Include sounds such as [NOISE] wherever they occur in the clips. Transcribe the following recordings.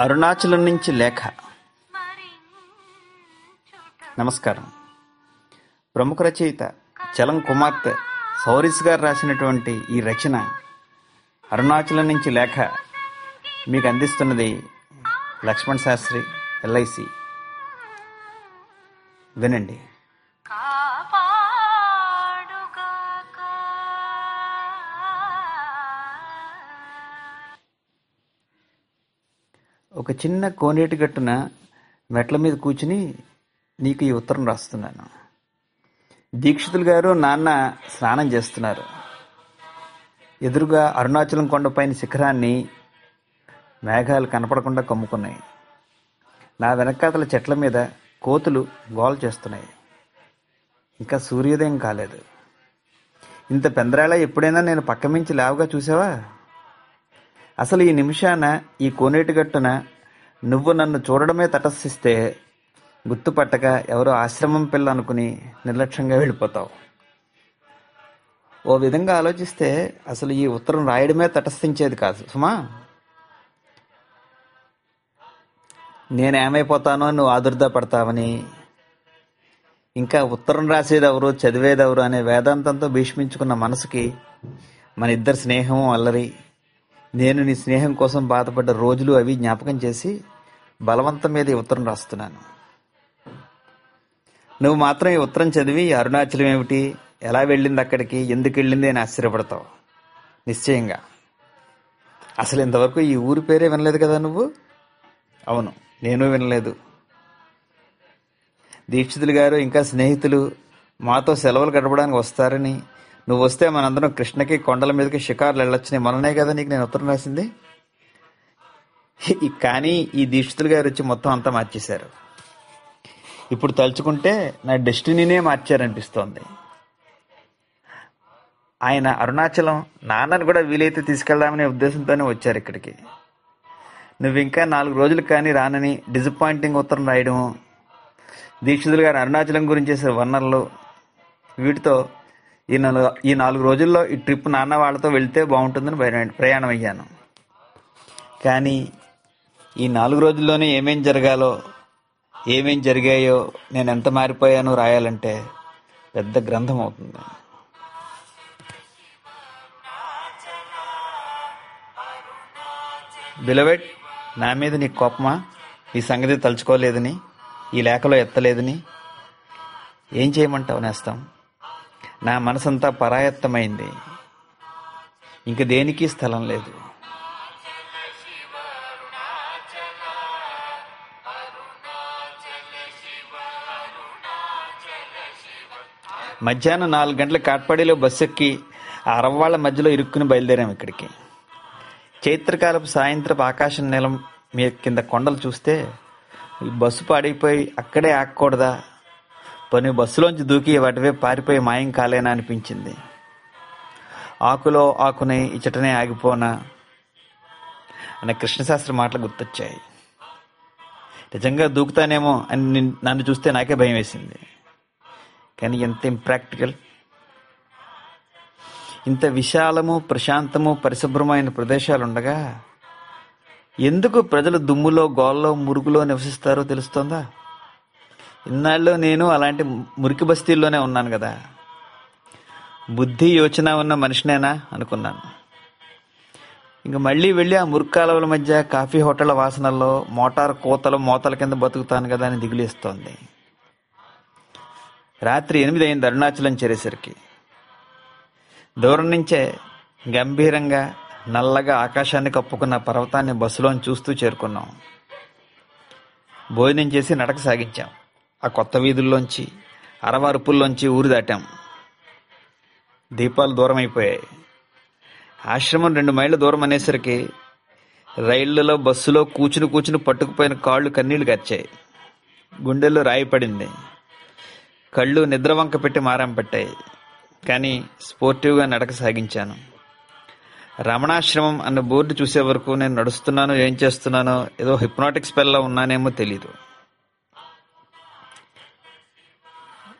అరుణాచలం నుంచి లేఖ. నమస్కారం. ప్రముఖ రచయిత చలం కుమార్తె సౌరిస్ గారు రాసినటువంటి ఈ రచన అరుణాచలం నుంచి లేఖ మీకు అందిస్తున్నది లక్ష్మణ్ శాస్త్రి ఎల్ఐసి. వినండి. ఒక చిన్న కోనేటి గట్టున మెట్ల మీద కూర్చుని నీకు ఈ ఉత్తరం రాస్తున్నాను. దీక్షితులు గారు నాన్న స్నానం చేస్తున్నారు. ఎదురుగా అరుణాచలం కొండపైన శిఖరాన్ని మేఘాలు కనపడకుండా కమ్ముకున్నాయి. నా వెనకాతల చెట్ల మీద కోతులు గోల చేస్తున్నాయి. ఇంకా సూర్యోదయం కాలేదు. ఇంత పెందరాళ ఎప్పుడైనా నేను పక్క మించి చూసావా? అసలు ఈ నిమిషాన ఈ కోనేటి గట్టున నువ్వు నన్ను చూడడమే తటస్థిస్తే గుర్తుపట్టక ఎవరో ఆశ్రమం పిల్ల అనుకుని నిర్లక్ష్యంగా వెళ్ళిపోతావు. ఓ విధంగా ఆలోచిస్తే అసలు ఈ ఉత్తరం రాయడమే తటస్థించేది కాదు. సుమా? నేనేమైపోతానో నువ్వు ఆదుర్దా పడతావని. ఇంకా ఉత్తరం రాసేదెవరు చదివేదెవరు అనే వేదాంతంతో భీష్మించుకున్న మనసుకి మన ఇద్దరి స్నేహం అల్లరి. నేను నీ స్నేహం కోసం బాధపడ్డ రోజులు అవి జ్ఞాపకం చేసి బలవంతం మీద ఈ ఉత్తరం రాస్తున్నాను. నువ్వు మాత్రం ఈ ఉత్తరం చదివి అరుణాచలం ఏమిటి? ఎలా వెళ్ళింది అక్కడికి? ఎందుకు వెళ్ళింది అని ఆశ్చర్యపడతావు. నిశ్చయంగా. అసలు ఇంతవరకు ఈ ఊరి పేరే వినలేదు కదా నువ్వు? అవును నేను వినలేదు. దీక్షితులు గారు ఇంకా స్నేహితులు మాతో సెలవులు గడపడానికి వస్తారని నువ్వు వస్తే మనందరం కృష్ణకి కొండల మీదకి షికారులు వెళ్ళొచ్చని మననే కదా నీకు నేను ఉత్తరం రాసింది? [LAUGHS] కానీ ఈ దీక్షితులు గారు వచ్చి మొత్తం అంతా మార్చేశారు. ఇప్పుడు తలుచుకుంటే నా డెస్టినీనే మార్చారనిపిస్తోంది. ఆయన అరుణాచలం నాన్నను కూడా వీలైతే తీసుకెళ్దామనే ఉద్దేశంతోనే వచ్చారు ఇక్కడికి. నువ్వు ఇంకా నాలుగు రోజులు కానీ రానని డిసప్పాయింటింగ్ ఉత్తరం రాయడం దీక్షితులు గారు అరుణాచలం గురించి చేసే వర్ణనలు వీటితో ఈ నాలుగు ఈ నాలుగు రోజుల్లో ఈ ట్రిప్ నాన్న వాళ్ళతో వెళ్తే బాగుంటుందని ప్రయాణం అయ్యాను. కానీ ఈ నాలుగు రోజుల్లోనే ఏమేం జరగాలో ఏమేం జరిగాయో నేను ఎంత మారిపోయానో రాయాలంటే పెద్ద గ్రంథం అవుతుంది. బిలవెట్ నా మీద నీ కోపమా? ఈ సంగతి తలుచుకోలేదని ఈ లేఖలో ఎత్తలేదని ఏం చేయమంటావు నేస్తాం? నా మనసంతా పరాయత్తమైంది. ఇంక దేనికి స్థలం లేదు. మధ్యాహ్నం నాలుగు గంటల కాట్పాడిలో బస్సు ఎక్కి ఆ అరవ్వాళ్ళ మధ్యలో ఇరుక్కుని బయలుదేరాం ఇక్కడికి. చైత్రకాలపు సాయంత్రపు ఆకాశం నెలం మీ కింద కొండలు చూస్తే బస్సు పాడైపోయి అక్కడే ఆగకూడదా? పని బస్సులోంచి దూకి వాటివే పారిపోయి మాయం కాలేనా అనిపించింది. ఆకులో ఆకునే ఇచ్చటనే ఆగిపోనా? అనే కృష్ణశాస్త్రి మాటలు గుర్తొచ్చాయి. నిజంగా దూకుతానేమో అని నన్ను చూస్తే నాకే భయం వేసింది. కానీ ఎంత ఇంప్రాక్టికల్ ఇంత విశాలము ప్రశాంతము పరిశుభ్రమైన ప్రదేశాలు ఉండగా ఎందుకు ప్రజలు దుమ్ములో గోల్లో మురుగులో నివసిస్తారో తెలుస్తోందా? ఇన్నాళ్ళు నేను అలాంటి మురికి బస్తీల్లోనే ఉన్నాను కదా. బుద్ధి యోచన ఉన్న మనిషినేనా అనుకున్నాను. ఇంక మళ్ళీ వెళ్ళి ఆ మురికాలవల మధ్య కాఫీ హోటళ్ళ వాసనల్లో మోటార్ కోతలు మోతల కింద బతుకుతాను కదా అని దిగులేస్తోంది. రాత్రి ఎనిమిది అయింది అరుణాచలం చేరేసరికి. దూరం నుంచే గంభీరంగా నల్లగా ఆకాశాన్ని కప్పుకున్న పర్వతాన్ని బస్సులోని చూస్తూ చేరుకున్నాం. భోజనం చేసి నడక సాగించాం. ఆ కొత్త వీధుల్లోంచి అరవరుపుల్లోంచి ఊరు దాటాం. దీపాలు దూరం అయిపోయాయి ఆశ్రమం రెండు మైళ్ళ దూరం అనేసరికి రైళ్ళలో బస్సులో కూచుని కూచుని పట్టుకుపోయిన కాళ్ళు కన్నీళ్ళు గచ్చాయి గుండెల్లో రాయి పడింది. కళ్ళు నిద్ర వంక పెట్టి మారం పట్టాయి. కానీ స్పోర్టివ్గా నడక సాగించాను. రమణాశ్రమం అన్న బోర్డు చూసే వరకు నేను నడుస్తున్నానో ఏం చేస్తున్నానో ఏదో హిప్నాటిక్ స్పెల్లో ఉన్నానేమో తెలీదు.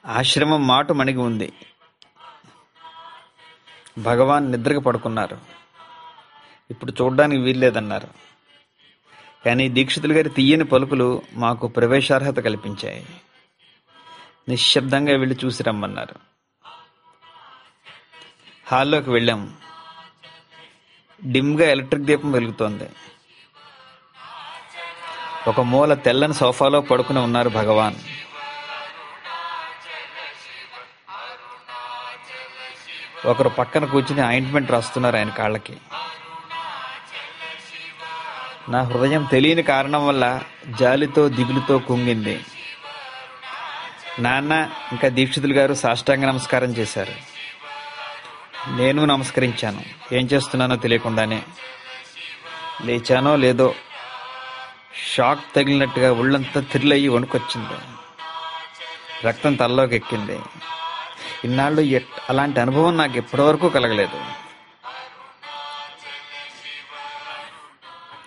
ఆశ్రమం మాటు మణిగి ఉంది. భగవాన్ నిద్రకు పడుకున్నారు. ఇప్పుడు చూడడానికి వీల్లేదన్నారు. కానీ దీక్షితులు గారి తీయని పలుకులు మాకు ప్రవేశార్హత కల్పించాయి. నిశ్శబ్దంగా వెళ్ళి చూసి రమ్మన్నారు. హాల్లోకి వెళ్ళాం. డిమ్గా ఎలక్ట్రిక్ దీపం వెలుగుతోంది. ఒక మూల తెల్లని సోఫాలో పడుకుని ఉన్నారు భగవాన్. ఒకరు పక్కన కూర్చుని ఆయింట్మెంట్ రాస్తున్నారు ఆయన కాళ్ళకి. నా హృదయం తెలియని కారణం వల్ల జాలితో దిగులుతో కుంగింది. నాన్న ఇంకా దీక్షితులు గారు సాష్టాంగ నమస్కారం చేశారు. నేను నమస్కరించాను. ఏం చేస్తున్నానో తెలియకుండానే. లేచానో లేదో షాక్ తగిలినట్టుగా ఒళ్ళంతా తిరిలయ్యి వణుకొచ్చింది. రక్తం తల్లోకి ఎక్కింది ఇన్నాళ్ళు అలాంటి అనుభవం నాకు ఇప్పటివరకు కలగలేదు.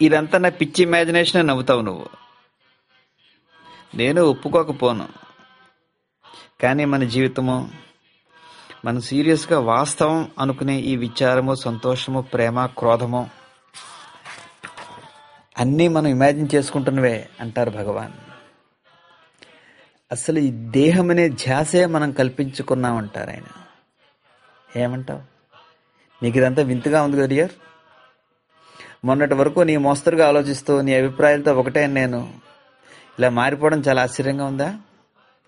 ఇదంతా నా పిచ్చి ఇమాజినేషన్ నవ్వుతావు నువ్వు. నేను ఒప్పుకోకపోను. కానీ మన జీవితము మనం సీరియస్గా వాస్తవం అనుకునే ఈ విచారము సంతోషము ప్రేమ క్రోధము అన్నీ మనం ఇమాజిన్ చేసుకుంటున్నవే అంటారు భగవాన్. అసలు ఈ దేహం అనే ధ్యాసే మనం కల్పించుకున్నామంటారు ఆయన ఏమంటావు? నీకు ఇదంతా వింతగా ఉంది కదా డియర్? మొన్నటి వరకు నీ మోస్తరుగా ఆలోచిస్తూ నీ అభిప్రాయాలతో ఒకటే నేను ఇలా మారిపోవడం చాలా ఆశ్చర్యంగా ఉందా?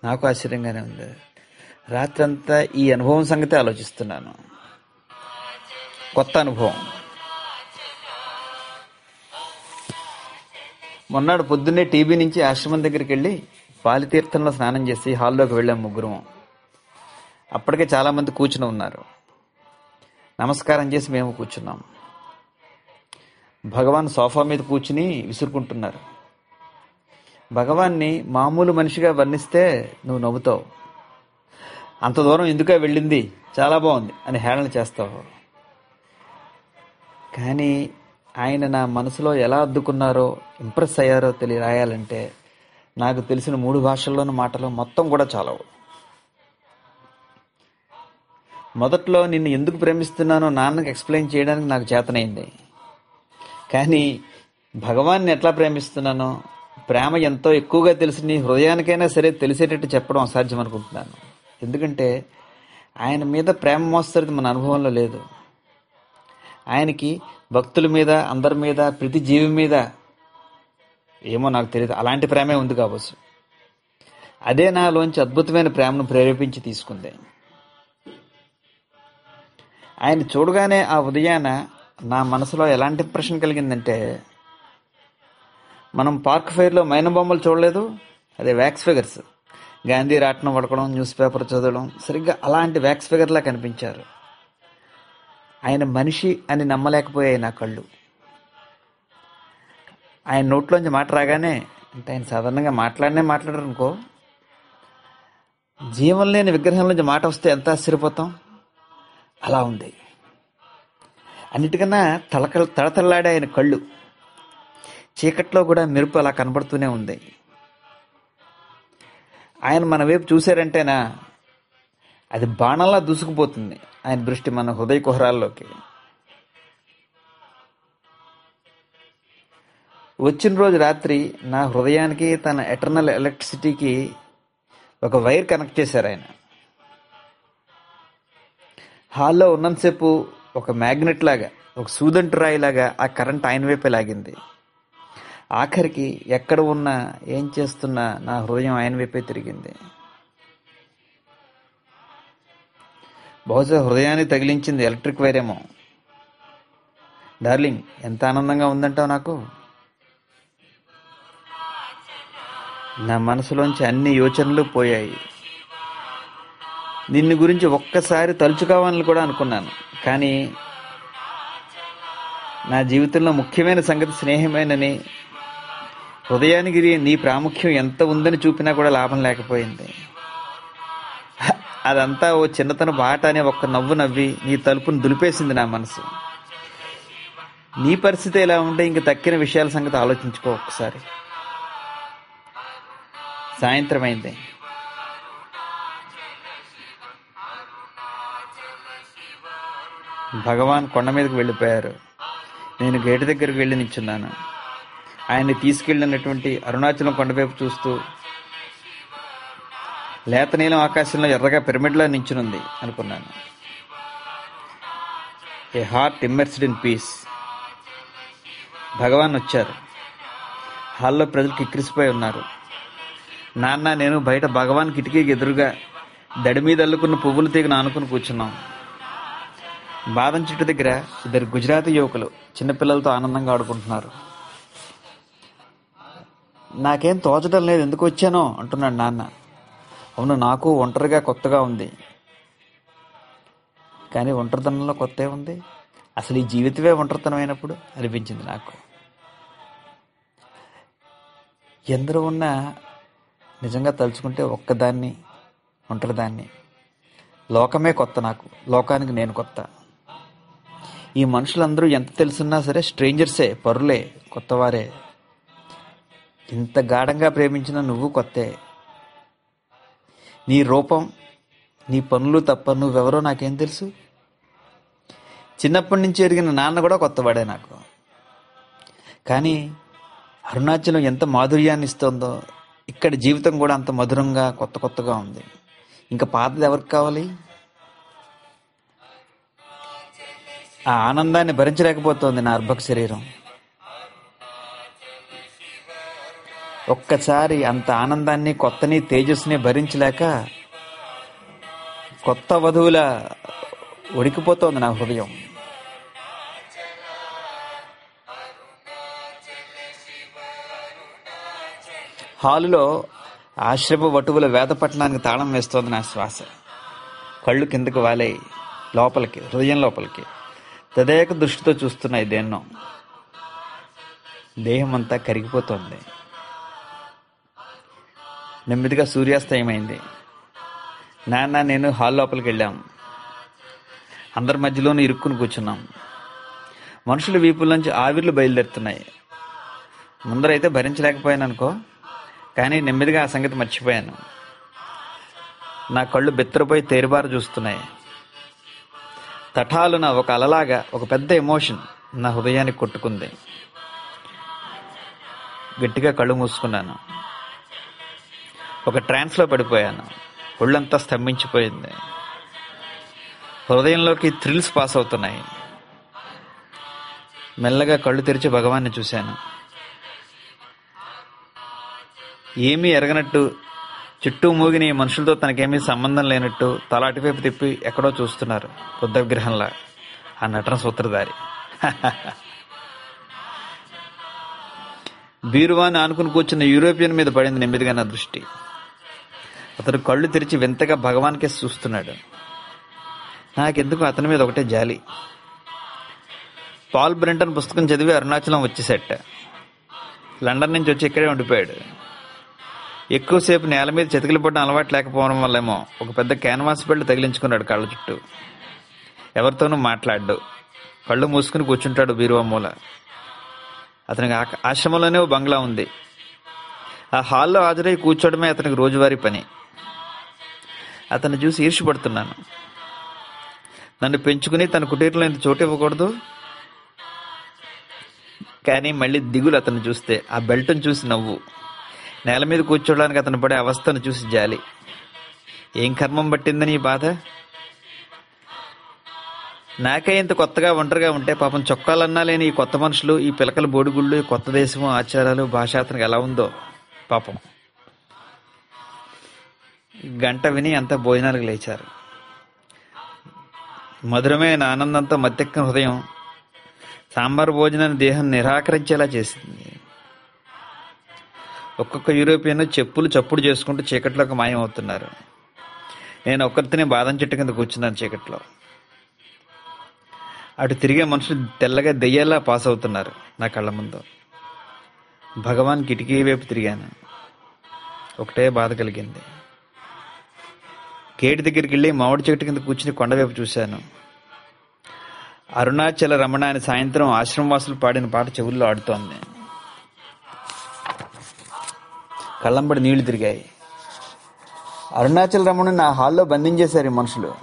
నాకు ఆశ్చర్యంగానే ఉంది. రాత్రంతా ఈ అనుభవం సంగతి ఆలోచిస్తున్నాను. కొత్త అనుభవం. మొన్నడు పొద్దున్నే టీవీ నుంచి ఆశ్రమం దగ్గరికి వెళ్ళి పాలితీర్థంలో స్నానం చేసి హాల్లోకి వెళ్ళాం ముగ్గురం. అప్పటికే చాలామంది కూర్చుని ఉన్నారు. నమస్కారం చేసి మేము కూర్చున్నాం. భగవాన్ సోఫా మీద కూర్చుని విసురుకుంటున్నారు. భగవాన్ని మామూలు మనిషిగా వర్ణిస్తే నువ్వు నవ్వుతావు. అంత దూరం ఎందుకే వెళ్ళింది? చాలా బాగుంది అని హేళన చేస్తావు. కానీ ఆయన నా మనసులో ఎలా అద్దుకున్నారో ఇంప్రెస్ అయ్యారో తెలియ రాయాలంటే నాకు తెలిసిన మూడు భాషల్లోని మాటలు మొత్తం కూడా చాలవు. మొదట్లో నిన్ను ఎందుకు ప్రేమిస్తున్నానో నాన్నకి ఎక్స్ప్లెయిన్ చేయడానికి నాకు చేతనైంది. కానీ భగవాన్ని ఎట్లా ప్రేమిస్తున్నానో ప్రేమ ఎంతో ఎక్కువగా తెలిసి నీ హృదయానికైనా సరే తెలిసేటట్టు చెప్పడం అసాధ్యం అనుకుంటున్నాను. ఎందుకంటే ఆయన మీద ప్రేమ మోస్తరిది మన అనుభవంలో లేదు. ఆయనకి భక్తుల మీద అందరి మీద ప్రతి జీవి మీద ఏమో నాకు తెలియదు. అలాంటి ప్రేమే ఉంది కావచ్చు అదే నాలోంచి అద్భుతమైన ప్రేమను ప్రేరేపించి తీసుకుంది. ఆయన చూడగానే ఆ ఉదయాన నా మనసులో ఎలాంటి ఇంప్రెషన్ కలిగిందంటే మనం పార్క్ ఫైర్లో మైన బొమ్మలు చూడలేదు అదే వ్యాక్స్ ఫిగర్స్. గాంధీ రాట్నం పడకడం న్యూస్ పేపర్ చదవడం సరిగ్గా అలాంటి వ్యాక్స్ ఫిగర్లా కనిపించారు. ఆయన మనిషి అని నమ్మలేకపోయాయి నా కళ్ళు. ఆయన నోట్లోంచి మాట రాగానే అంటే ఆయన సాధారణంగా మాట్లాడనే మాట్లాడరు అనుకో. జీవం లేని విగ్రహంలోంచి మాట వస్తే ఎంత ఆశ్చర్యపోతాం? అలా ఉంది. అన్నిటికన్నా తలక తడతల్లాడే ఆయన కళ్ళు. చీకట్లో కూడా మెరుపు అలా కనబడుతూనే ఉంది. ఆయన మన వైపు చూశారంటేనా అది బాణంలా దూసుకుపోతుంది ఆయన దృష్టి మన హృదయ కుహరాల్లోకి. వచ్చిన రోజు రాత్రి నా హృదయానికి తన ఎటర్నల్ ఎలక్ట్రిసిటీకి ఒక వైర్ కనెక్ట్ చేశారు ఆయన. హాల్లో ఉన్నంతసేపు ఒక మ్యాగ్నెట్ లాగా ఒక సూదంటు రాయిలాగా ఆ కరెంట్ ఆయన వైపే లాగింది. ఆఖరికి ఎక్కడ ఉన్నా ఏం చేస్తున్నా నా హృదయం ఆయన వైపే తిరిగింది. బహుశా హృదయాన్ని తగిలించింది ఎలక్ట్రిక్ వైరేమో డార్లింగ్ ఎంత ఆనందంగా ఉందంటావు నాకు? నా మనసులోంచి అన్ని యోచనలు పోయాయి. నిన్ను గురించి ఒక్కసారి తలుచుకోవాలని కూడా అనుకున్నాను. కానీ నా జీవితంలో ముఖ్యమైన సంగతి స్నేహమేనని హృదయానికి నీ ప్రాముఖ్యం ఎంత ఉందని చూపినా కూడా లాభం లేకపోయింది. అదంతా ఓ చిన్నతన బాట అనే ఒక్క నవ్వు నవ్వి నీ తలుపును దులిపేసింది నా మనసు. నీ పరిస్థితి ఎలా ఉంటే ఇంక తక్కిన విషయాల సంగతి ఆలోచించుకో ఒక్కసారి. సాయంత్రం అయింది. భగవాన్ కొండ మీదకి వెళ్ళిపోయారు. నేను గేటు దగ్గరికి వెళ్ళి నిల్చున్నాను. ఆయన్ని తీసుకెళ్ళినటువంటి అరుణాచలం కొండవైపు చూస్తూ లేత నీలం ఆకాశంలో ఎర్రగా పిరమిడ్లా నించునుంది అనుకున్నాను. A heart immersed in peace. Bhagavan వచ్చారు. హాల్లో ప్రజలు కిక్కిరిసిపోయి ఉన్నారు. నాన్న నేను బయట భగవాన్ కిటికీకి ఎదురుగా దడి మీద అల్లుకున్న పువ్వులు తీగను ఆనుకుని కూర్చున్నాం. బాదం చెట్టు దగ్గర ఇద్దరు గుజరాతీ యువకులు చిన్నపిల్లలతో ఆనందంగా ఆడుకుంటున్నారు. నాకేం తోచడం లేదు ఎందుకు వచ్చానో అంటున్నాడు నాన్న. అవును నాకు ఒంటరిగా కొత్తగా ఉంది. కానీ ఒంటరితనంలో కొత్త ఉంది. అసలు ఈ జీవితమే ఒంటరితనం అయినప్పుడు అనిపించింది నాకు. ఎందరూ ఉన్నా నిజంగా తలుచుకుంటే ఒక్కదాన్ని ఒంటరిదాన్ని లోకమే కొత్త నాకు. లోకానికి నేను కొత్త. ఈ మనుషులందరూ ఎంత తెలుసున్నా సరే స్ట్రేంజర్సే పరులే కొత్తవారే. ఇంత గాఢంగా ప్రేమించిన నువ్వు కొత్తే. నీ రూపం నీ పనులు తప్ప నువ్వెవరో నాకేం తెలుసు? చిన్నప్పటి నుంచి ఎరిగిన నాన్న కూడా కొత్తవాడే నాకు. కానీ అరుణాచలం ఎంత మాధుర్యాన్ని ఇస్తుందో ఇక్కడ జీవితం కూడా అంత మధురంగా కొత్త కొత్తగా ఉంది. ఇంకా పాతది ఎవరికి కావాలి? ఆ ఆనందాన్ని భరించలేకపోతుంది నా అర్భక శరీరం. ఒక్కసారి అంత ఆనందాన్ని కొత్తని తేజస్సుని భరించలేక కొత్త వధువుల ఉడికిపోతోంది నా హృదయం. హాలులో ఆశ్రమ వటువుల వేదపట్టణానికి తాళం వేస్తోంది నా శ్వాస. కళ్ళు కిందకు వాలే లోపలికి హృదయం లోపలికి తదేక దృష్టితో చూస్తున్నాయి దేన్నో దేహం అంతా కరిగిపోతోంది. నెమ్మదిగా సూర్యాస్తమయమైంది నాన్న నేను హాల్ లోపలికి వెళ్ళాం. అందరి మధ్యలోనూ ఇరుక్కుని కూర్చున్నాం. మనుషుల వీపుల నుంచి ఆవిర్లు బయలుదేరుతున్నాయి. ముందరైతే భరించలేకపోయాను అనుకో కానీ నెమ్మదిగా ఆ సంగతి మర్చిపోయాను. నా కళ్ళు బిత్తరపోయి తేరుబారు చూస్తున్నాయి. తఠాలున ఒక అలలాగా ఒక పెద్ద ఎమోషన్ నా హృదయానికి కొట్టుకుంది. గట్టిగా కళ్ళు మూసుకున్నాను. ఒక ట్రాన్స్లో పడిపోయాను. ఒళ్ళంతా స్తంభించిపోయింది. హృదయంలోకి థ్రిల్స్ పాస్ అవుతున్నాయి. మెల్లగా కళ్ళు తెరిచి భగవాన్ని చూశాను. ఏమీ ఎరగనట్టు చుట్టూ మూగిన ఈ మనుషులతో తనకేమీ సంబంధం లేనట్టు తలాటివైపు తిప్పి ఎక్కడో చూస్తున్నారు బుద్ధ విగ్రహంలా ఆ నటన సూత్రధారి. [LAUGHS] బీరువాని ఆనుకుని కూర్చున్న యూరోపియన్ మీద పడింది నెమ్మదిగా నా దృష్టి. అతడు కళ్ళు తెరిచి వింతగా భగవాన్కే చూస్తున్నాడు. నాకెందుకు అతని మీద ఒకటే జాలి? పాల్ బ్రెంటన్ పుస్తకం చదివి అరుణాచలం వచ్చేసట. లండన్ నుంచి వచ్చి ఇక్కడే ఉండిపోయాడు. ఎక్కువసేపు నేల మీద చెతికిలు పడిన అలవాటు లేకపోవడం వల్లేమో ఒక పెద్ద క్యాన్వాస్ బెల్ట్ తగిలించుకున్నాడు కళ్ళ చుట్టూ. ఎవరితోనూ మాట్లాడు కళ్ళు మూసుకుని కూర్చుంటాడు బీరువా మూల. అతనికి ఆ- ఆశ్రమంలోనే ఓ బంగ్లా ఉంది. ఆ హాల్లో హాజరై కూర్చోవడమే అతనికి రోజువారీ పని. అతన్ని చూసి ఈర్ష్యపడుతున్నాను. నన్ను పెంచుకుని తన కుటీరంలో ఇంత చోటు ఇవ్వకూడదు? కానీ మళ్ళీ దిగులు అతను చూస్తే ఆ బెల్ట్ను చూసి నవ్వు. నేల మీద కూర్చోవడానికి అతను పడే అవస్థను చూసి జాలి. ఏం కర్మం పట్టిందని ఈ బాధ? నాకే ఇంత కొత్తగా ఒంటరిగా ఉంటే పాపం చొక్కాలన్నా లేని ఈ కొత్త మనుషులు ఈ పిలకల బోడిగుళ్ళు ఈ కొత్త దేశము ఆచారాలు భాష అతనికి ఎలా ఉందో? పాపం. గంట విని అంతా భోజనాలకు లేచారు. మధురమైన ఆనందంతో మత్తెక్కిన హృదయం సాంబార్ భోజనాన్ని దేహం నిరాకరించేలా చేసింది. ఒక్కొక్క యూరోపియన్ చెప్పులు చప్పుడు చేసుకుంటూ చీకట్లోకి మాయమవుతున్నారు. నేను ఒక్కరితోనే బాదం చెట్టు కింద కూర్చున్నాను చీకట్లో. అటు తిరిగే మనుషులు తెల్లగా దెయ్యాలా పాస్ అవుతున్నారు నా కళ్ళ ముందు. భగవాన్ కిటికీ వైపు తిరిగాను. ఒకటే బాధ కలిగింది. గేటు దగ్గరికి వెళ్ళి మామిడి చెట్టు కింద కూర్చుని కొండవైపు చూశాను. అరుణాచల రమణ అని సాయంత్రం ఆశ్రమవాసులు పాడిన పాట చెవుల్లో ఆడుతోంది. కళ్ళంబడి నీళ్ళు తిరిగాయి. అరుణాచల రమణుని నా హాల్లో బంధించేశారు ఈ మనుషులు.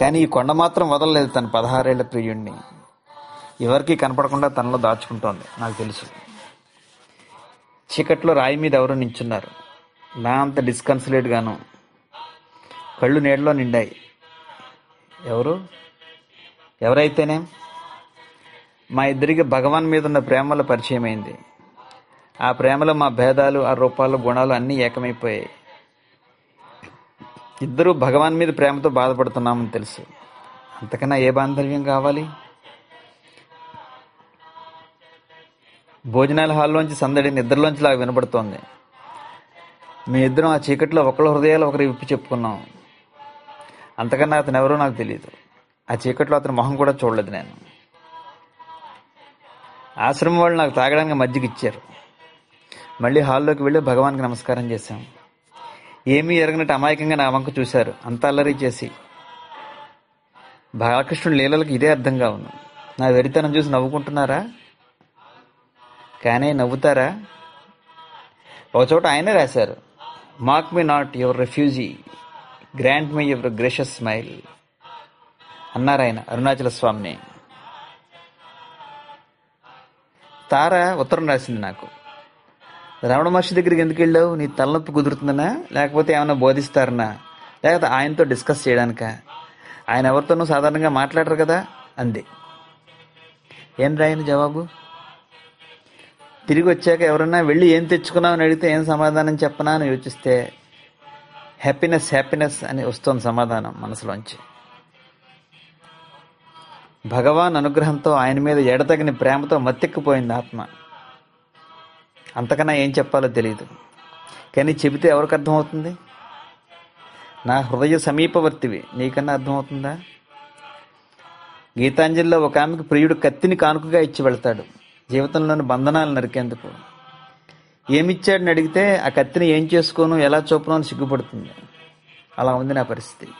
కానీ ఈ కొండ మాత్రం వదలలేదు తన పదహారేళ్ళ ప్రియుణ్ణి. ఎవరికి కనపడకుండా తనలో దాచుకుంటోంది నాకు తెలుసు. చీకట్లో రాయి మీద ఎవరో నించున్నారు. నా అంత డిస్కన్సలేట్ గాను. కళ్ళు నీడలో నిండాయి. ఎవరు? ఎవరైతేనే? మా ఇద్దరికి భగవాన్ మీద ఉన్న ప్రేమలో పరిచయం అయింది ఆ ప్రేమలో మా భేదాలు ఆ రూపాలు గుణాలు అన్నీ ఏకమైపోయాయి. ఇద్దరూ భగవాన్ మీద ప్రేమతో బాధపడుతున్నామని తెలుసు. అంతకన్నా ఏ బాంధవ్యం కావాలి? భోజనాల హాల్లోంచి సందడి నిద్రలోంచి లాగా వినపడుతోంది మీ ఇద్దరం ఆ చీకట్లో ఒకళ్ళ హృదయాలు ఒకరు విప్పి చెప్పుకున్నాం. అంతకన్నా అతను ఎవరో నాకు తెలియదు ఆ చీకట్లో అతని మొహం కూడా చూడలేదు నేను. ఆశ్రమం వాళ్ళు నాకు తాగడానికి మజ్జిగ ఇచ్చారు మళ్ళీ హాల్లోకి వెళ్ళి భగవాన్కి నమస్కారం చేశాం. ఏమీ ఎరగనట్టు అమాయకంగా నా వంక చూశారు. అంత అల్లరి చేసి. బాలకృష్ణుడి లీలలకు ఇదే అర్థంగా ఉంది. నా వెరితనం చూసి నవ్వుకుంటున్నారా? కానీ నవ్వుతారా? ఒక చోట ఆయనే రాశారు. Mark me not your refugee grant me your gracious smile అన్నారు ఆయన అరుణాచల స్వామిని. తార ఉత్తరం రాసింది నాకు. రమణ మహర్షి దగ్గరికి ఎందుకు వెళ్ళావు? నీ తలనొప్పి కుదురుతుందనా లేకపోతే ఏమైనా బోధిస్తారనా లేకపోతే ఆయనతో డిస్కస్ చేయడానికా? ఆయన ఎవరితోనూ సాధారణంగా మాట్లాడరు కదా? అంది. ఏం రాయని జవాబు? తిరిగి వచ్చాక ఎవరన్నా వెళ్ళి ఏం తెచ్చుకున్నావు అని అడిగితే ఏం సమాధానం చెప్పనా అని యోచిస్తే హ్యాపీనెస్ హ్యాపీనెస్ అని వస్తుంది సమాధానం మనసులోంచి. భగవాన్ అనుగ్రహంతో ఆయన మీద ఎడతగిన ప్రేమతో మత్తెక్కిపోయింది ఆత్మ. అంతకన్నా ఏం చెప్పాలో తెలియదు కానీ చెబితే ఎవరికి అర్థమవుతుంది? నా హృదయ సమీపవర్తివి నీకన్నా అర్థమవుతుందా? గీతాంజలిలో ఒక ఆమెకు ప్రియుడు కత్తిని కానుకగా ఇచ్చి వెళ్తాడు. జీవితంలోని బంధనాలు నరికేందుకు. ఏమిచ్చాడని అడిగితే ఆ కత్తిని ఏం చేసుకోను ఎలా చూపను అని సిగ్గుపడుతుంది. అలా ఉంది నా పరిస్థితి.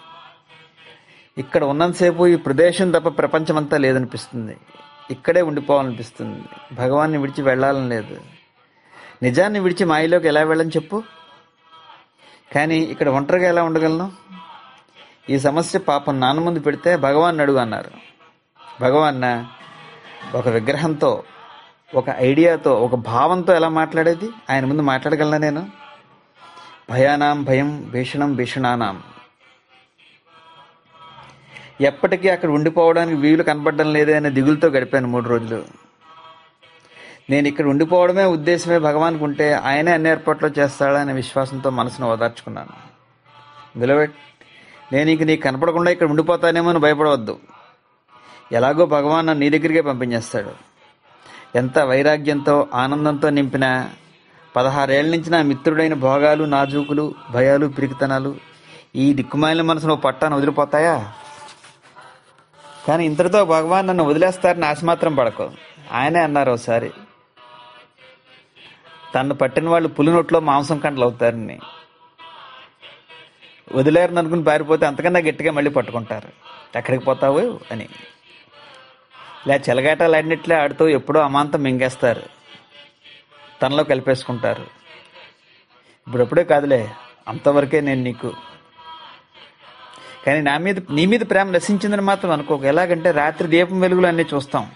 ఇక్కడ ఉన్నంతసేపు ఈ ప్రదేశం తప్ప ప్రపంచమంతా లేదనిపిస్తుంది. ఇక్కడే ఉండిపోవాలనిపిస్తుంది. భగవాన్ని విడిచి వెళ్ళాలని లేదు. నిజాన్ని విడిచి మాయలోకి ఎలా వెళ్ళని చెప్పు? కానీ ఇక్కడ ఒంటరిగా ఎలా ఉండగలను? ఈ సమస్య పాపం నాన్న ముందు పెడితే భగవాన్ అడుగు అన్నారు. భగవాన్న ఒక విగ్రహంతో ఒక ఐడియాతో ఒక భావంతో ఎలా మాట్లాడేది? ఆయన ముందు మాట్లాడగలనా నేను? భయానాం భయం భీషణం భీషణానాం. ఎప్పటికీ అక్కడ ఉండిపోవడానికి వీలు కనపడడం లేదే అనే దిగులతో గడిపాను మూడు రోజులు. నేను ఇక్కడ ఉండిపోవడమే ఉద్దేశమే భగవాన్కి ఉంటే ఆయనే అన్ని ఏర్పాట్లు చేస్తాడనే విశ్వాసంతో మనసును ఓదార్చుకున్నాను. నిలబెట్ నేను ఇంక నీకు కనపడకుండా ఇక్కడ ఉండిపోతానేమో అని భయపడవద్దు. ఎలాగో భగవాన్ నన్ను నీ దగ్గరికే పంపించేస్తాడు. ఎంత వైరాగ్యంతో ఆనందంతో నింపిన పదహారేళ్ళ నుంచి నా మిత్రుడైన భోగాలు నాజూకులు భయాలు పిరికితనాలు ఈ దిక్కుమాలిన మనసును పట్టాను వదిలిపోతాయా? కానీ ఇంతటితో భగవాన్ నన్ను వదిలేస్తారని ఆశ మాత్రం పడకు. ఆయనే అన్నారు ఒకసారి తను పట్టిన వాళ్ళు పులి నోట్లో మాంసం కంటలు అవుతారని వదిలేరని అనుకుని పారిపోతే అంతకన్నా గట్టిగా మళ్ళీ పట్టుకుంటారు. ఎక్కడికి పోతావు అని. ఇలా చెలగాటలు ఆడినట్లే ఆడుతూ ఎప్పుడో అమాంతం మింగేస్తారు. తనలో కలిపేసుకుంటారు. ఇప్పుడప్పుడే కాదులే అంతవరకే నేను నీకు. కానీ నా మీద నీ మీద ప్రేమ నశించిందని మాత్రం అనుకోక. ఎలాగంటే రాత్రి దీపం వెలుగులు అన్నీ చూస్తాం.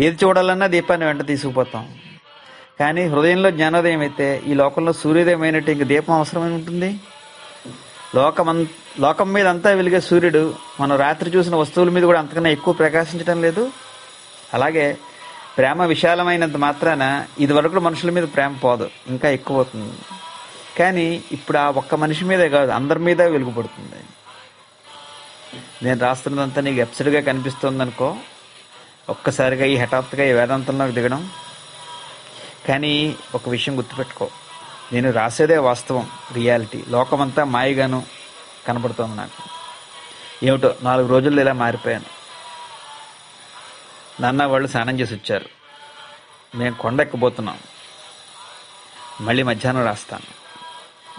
ఏది చూడాలన్నా దీపాన్ని వెంట తీసుకుపోతాం. కానీ హృదయంలో జ్ఞానోదయం అయితే ఈ లోకంలో సూర్యోదయం అయినట్టు ఇంక దీపం అవసరమై ఉంటుంది? లోకం లోకం మీద అంతా వెలిగే సూర్యుడు మనం రాత్రి చూసిన వస్తువుల మీద కూడా అంతకన్నా ఎక్కువ ప్రకాశించడం లేదు? అలాగే ప్రేమ విశాలమైనంత మాత్రాన ఇది వరకు మనుషుల మీద ప్రేమ పోదు ఇంకా ఎక్కువ అవుతుంది కానీ ఇప్పుడు ఆ ఒక్క మనిషి మీదే కాదు అందరి మీద వెలుగుపడుతుంది. నేను రాస్తున్నదంతా నీకు ఎప్సెడ్గా కనిపిస్తుంది అనుకో ఒక్కసారిగా ఈ హఠాత్తుగా ఈ వేదాంతంలోకి దిగడం కానీ ఒక విషయం గుర్తుపెట్టుకో. నేను రాసేదే వాస్తవం రియాలిటీ. లోకమంతా మాయగాను కనపడుతోంది నాకు. ఏమిటో నాలుగు రోజుల్లో ఇలా మారిపోయాను. నాన్న వాళ్ళు స్నానం చేసి వచ్చారు. మేము కొండెక్కబోతున్నాం. మళ్ళీ మధ్యాహ్నం రాస్తాను.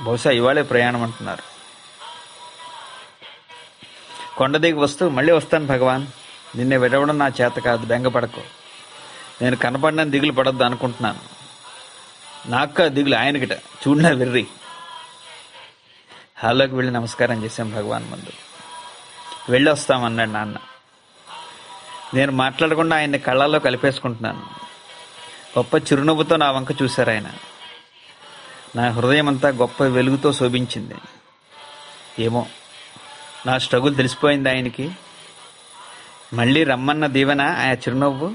బహుశా ఇవాళే ప్రయాణం అంటున్నారు. కొండ దిగి వస్తూ మళ్ళీ వస్తాను భగవాన్. నిన్నే విడవడం నా చేత కాదు బెంగపడకు. నేను కనపడిన దిగులు పడద్దు అనుకుంటున్నాను. నాక్క దిగులు ఆయనకిట. చూడనా వెర్రి. హాల్లోకి వెళ్ళి నమస్కారం చేశాం భగవాన్ ముందు. వెళ్ళి వస్తామన్నాడు నాన్న. నేను మాట్లాడకుండా ఆయన్ని కళ్ళల్లో కలిపేసుకుంటున్నాను. గొప్ప చిరునవ్వుతో నా వంక చూశారు ఆయన. నా హృదయం అంతా గొప్ప వెలుగుతో శోభించింది. ఏమో నా స్ట్రగుల్ తెలిసిపోయింది ఆయనకి. మళ్ళీ రమ్మన్న దీవెన ఆ చిరునవ్వు.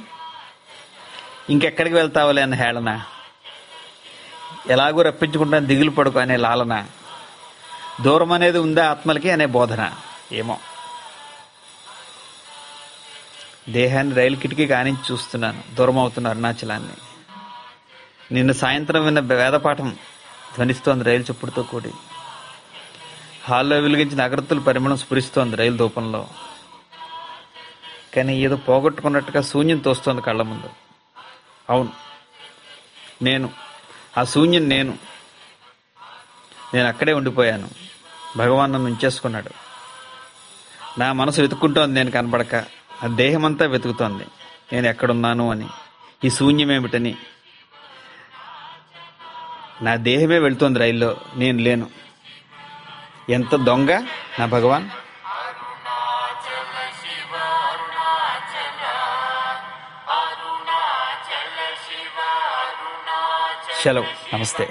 ఇంకెక్కడికి వెళ్తావులే అన్న హేళన. ఎలాగో రప్పించుకుంటాను దిగులు పడుకో అనే లాలన. దూరం అనేది ఉందా ఆత్మలకి అనే బోధన. ఏమో. దేహాన్ని రైలు కిటికీ కానించి చూస్తున్నాను. దూరం అవుతున్న అరుణాచలాన్ని. నిన్న సాయంత్రం విన్న వేదపాఠం ధ్వనిస్తోంది రైలు చప్పుడుతో కూడి. హాల్లో వెలిగించిన అగరత్తుల పరిమళం స్ఫురిస్తోంది రైలు దూపంలో కానీ ఏదో పోగొట్టుకున్నట్టుగా శూన్యం తోస్తోంది కళ్ళ ముందు. అవును. నేను ఆ శూన్యం నేను. నేను అక్కడే ఉండిపోయాను. భగవాన్ నన్ను ఉంచేసుకున్నాడు. నా మనసు వెతుక్కుంటోంది నేను కనబడక. ఆ దేహమంతా వెతుకుతోంది. నేను ఎక్కడున్నాను అని. ఈ శూన్యం ఏమిటని. నా దేహమే వెళుతోంది రైల్లో. నేను లేను. ఎంత దొంగ నా భగవాన్? సెలవు నమస్తే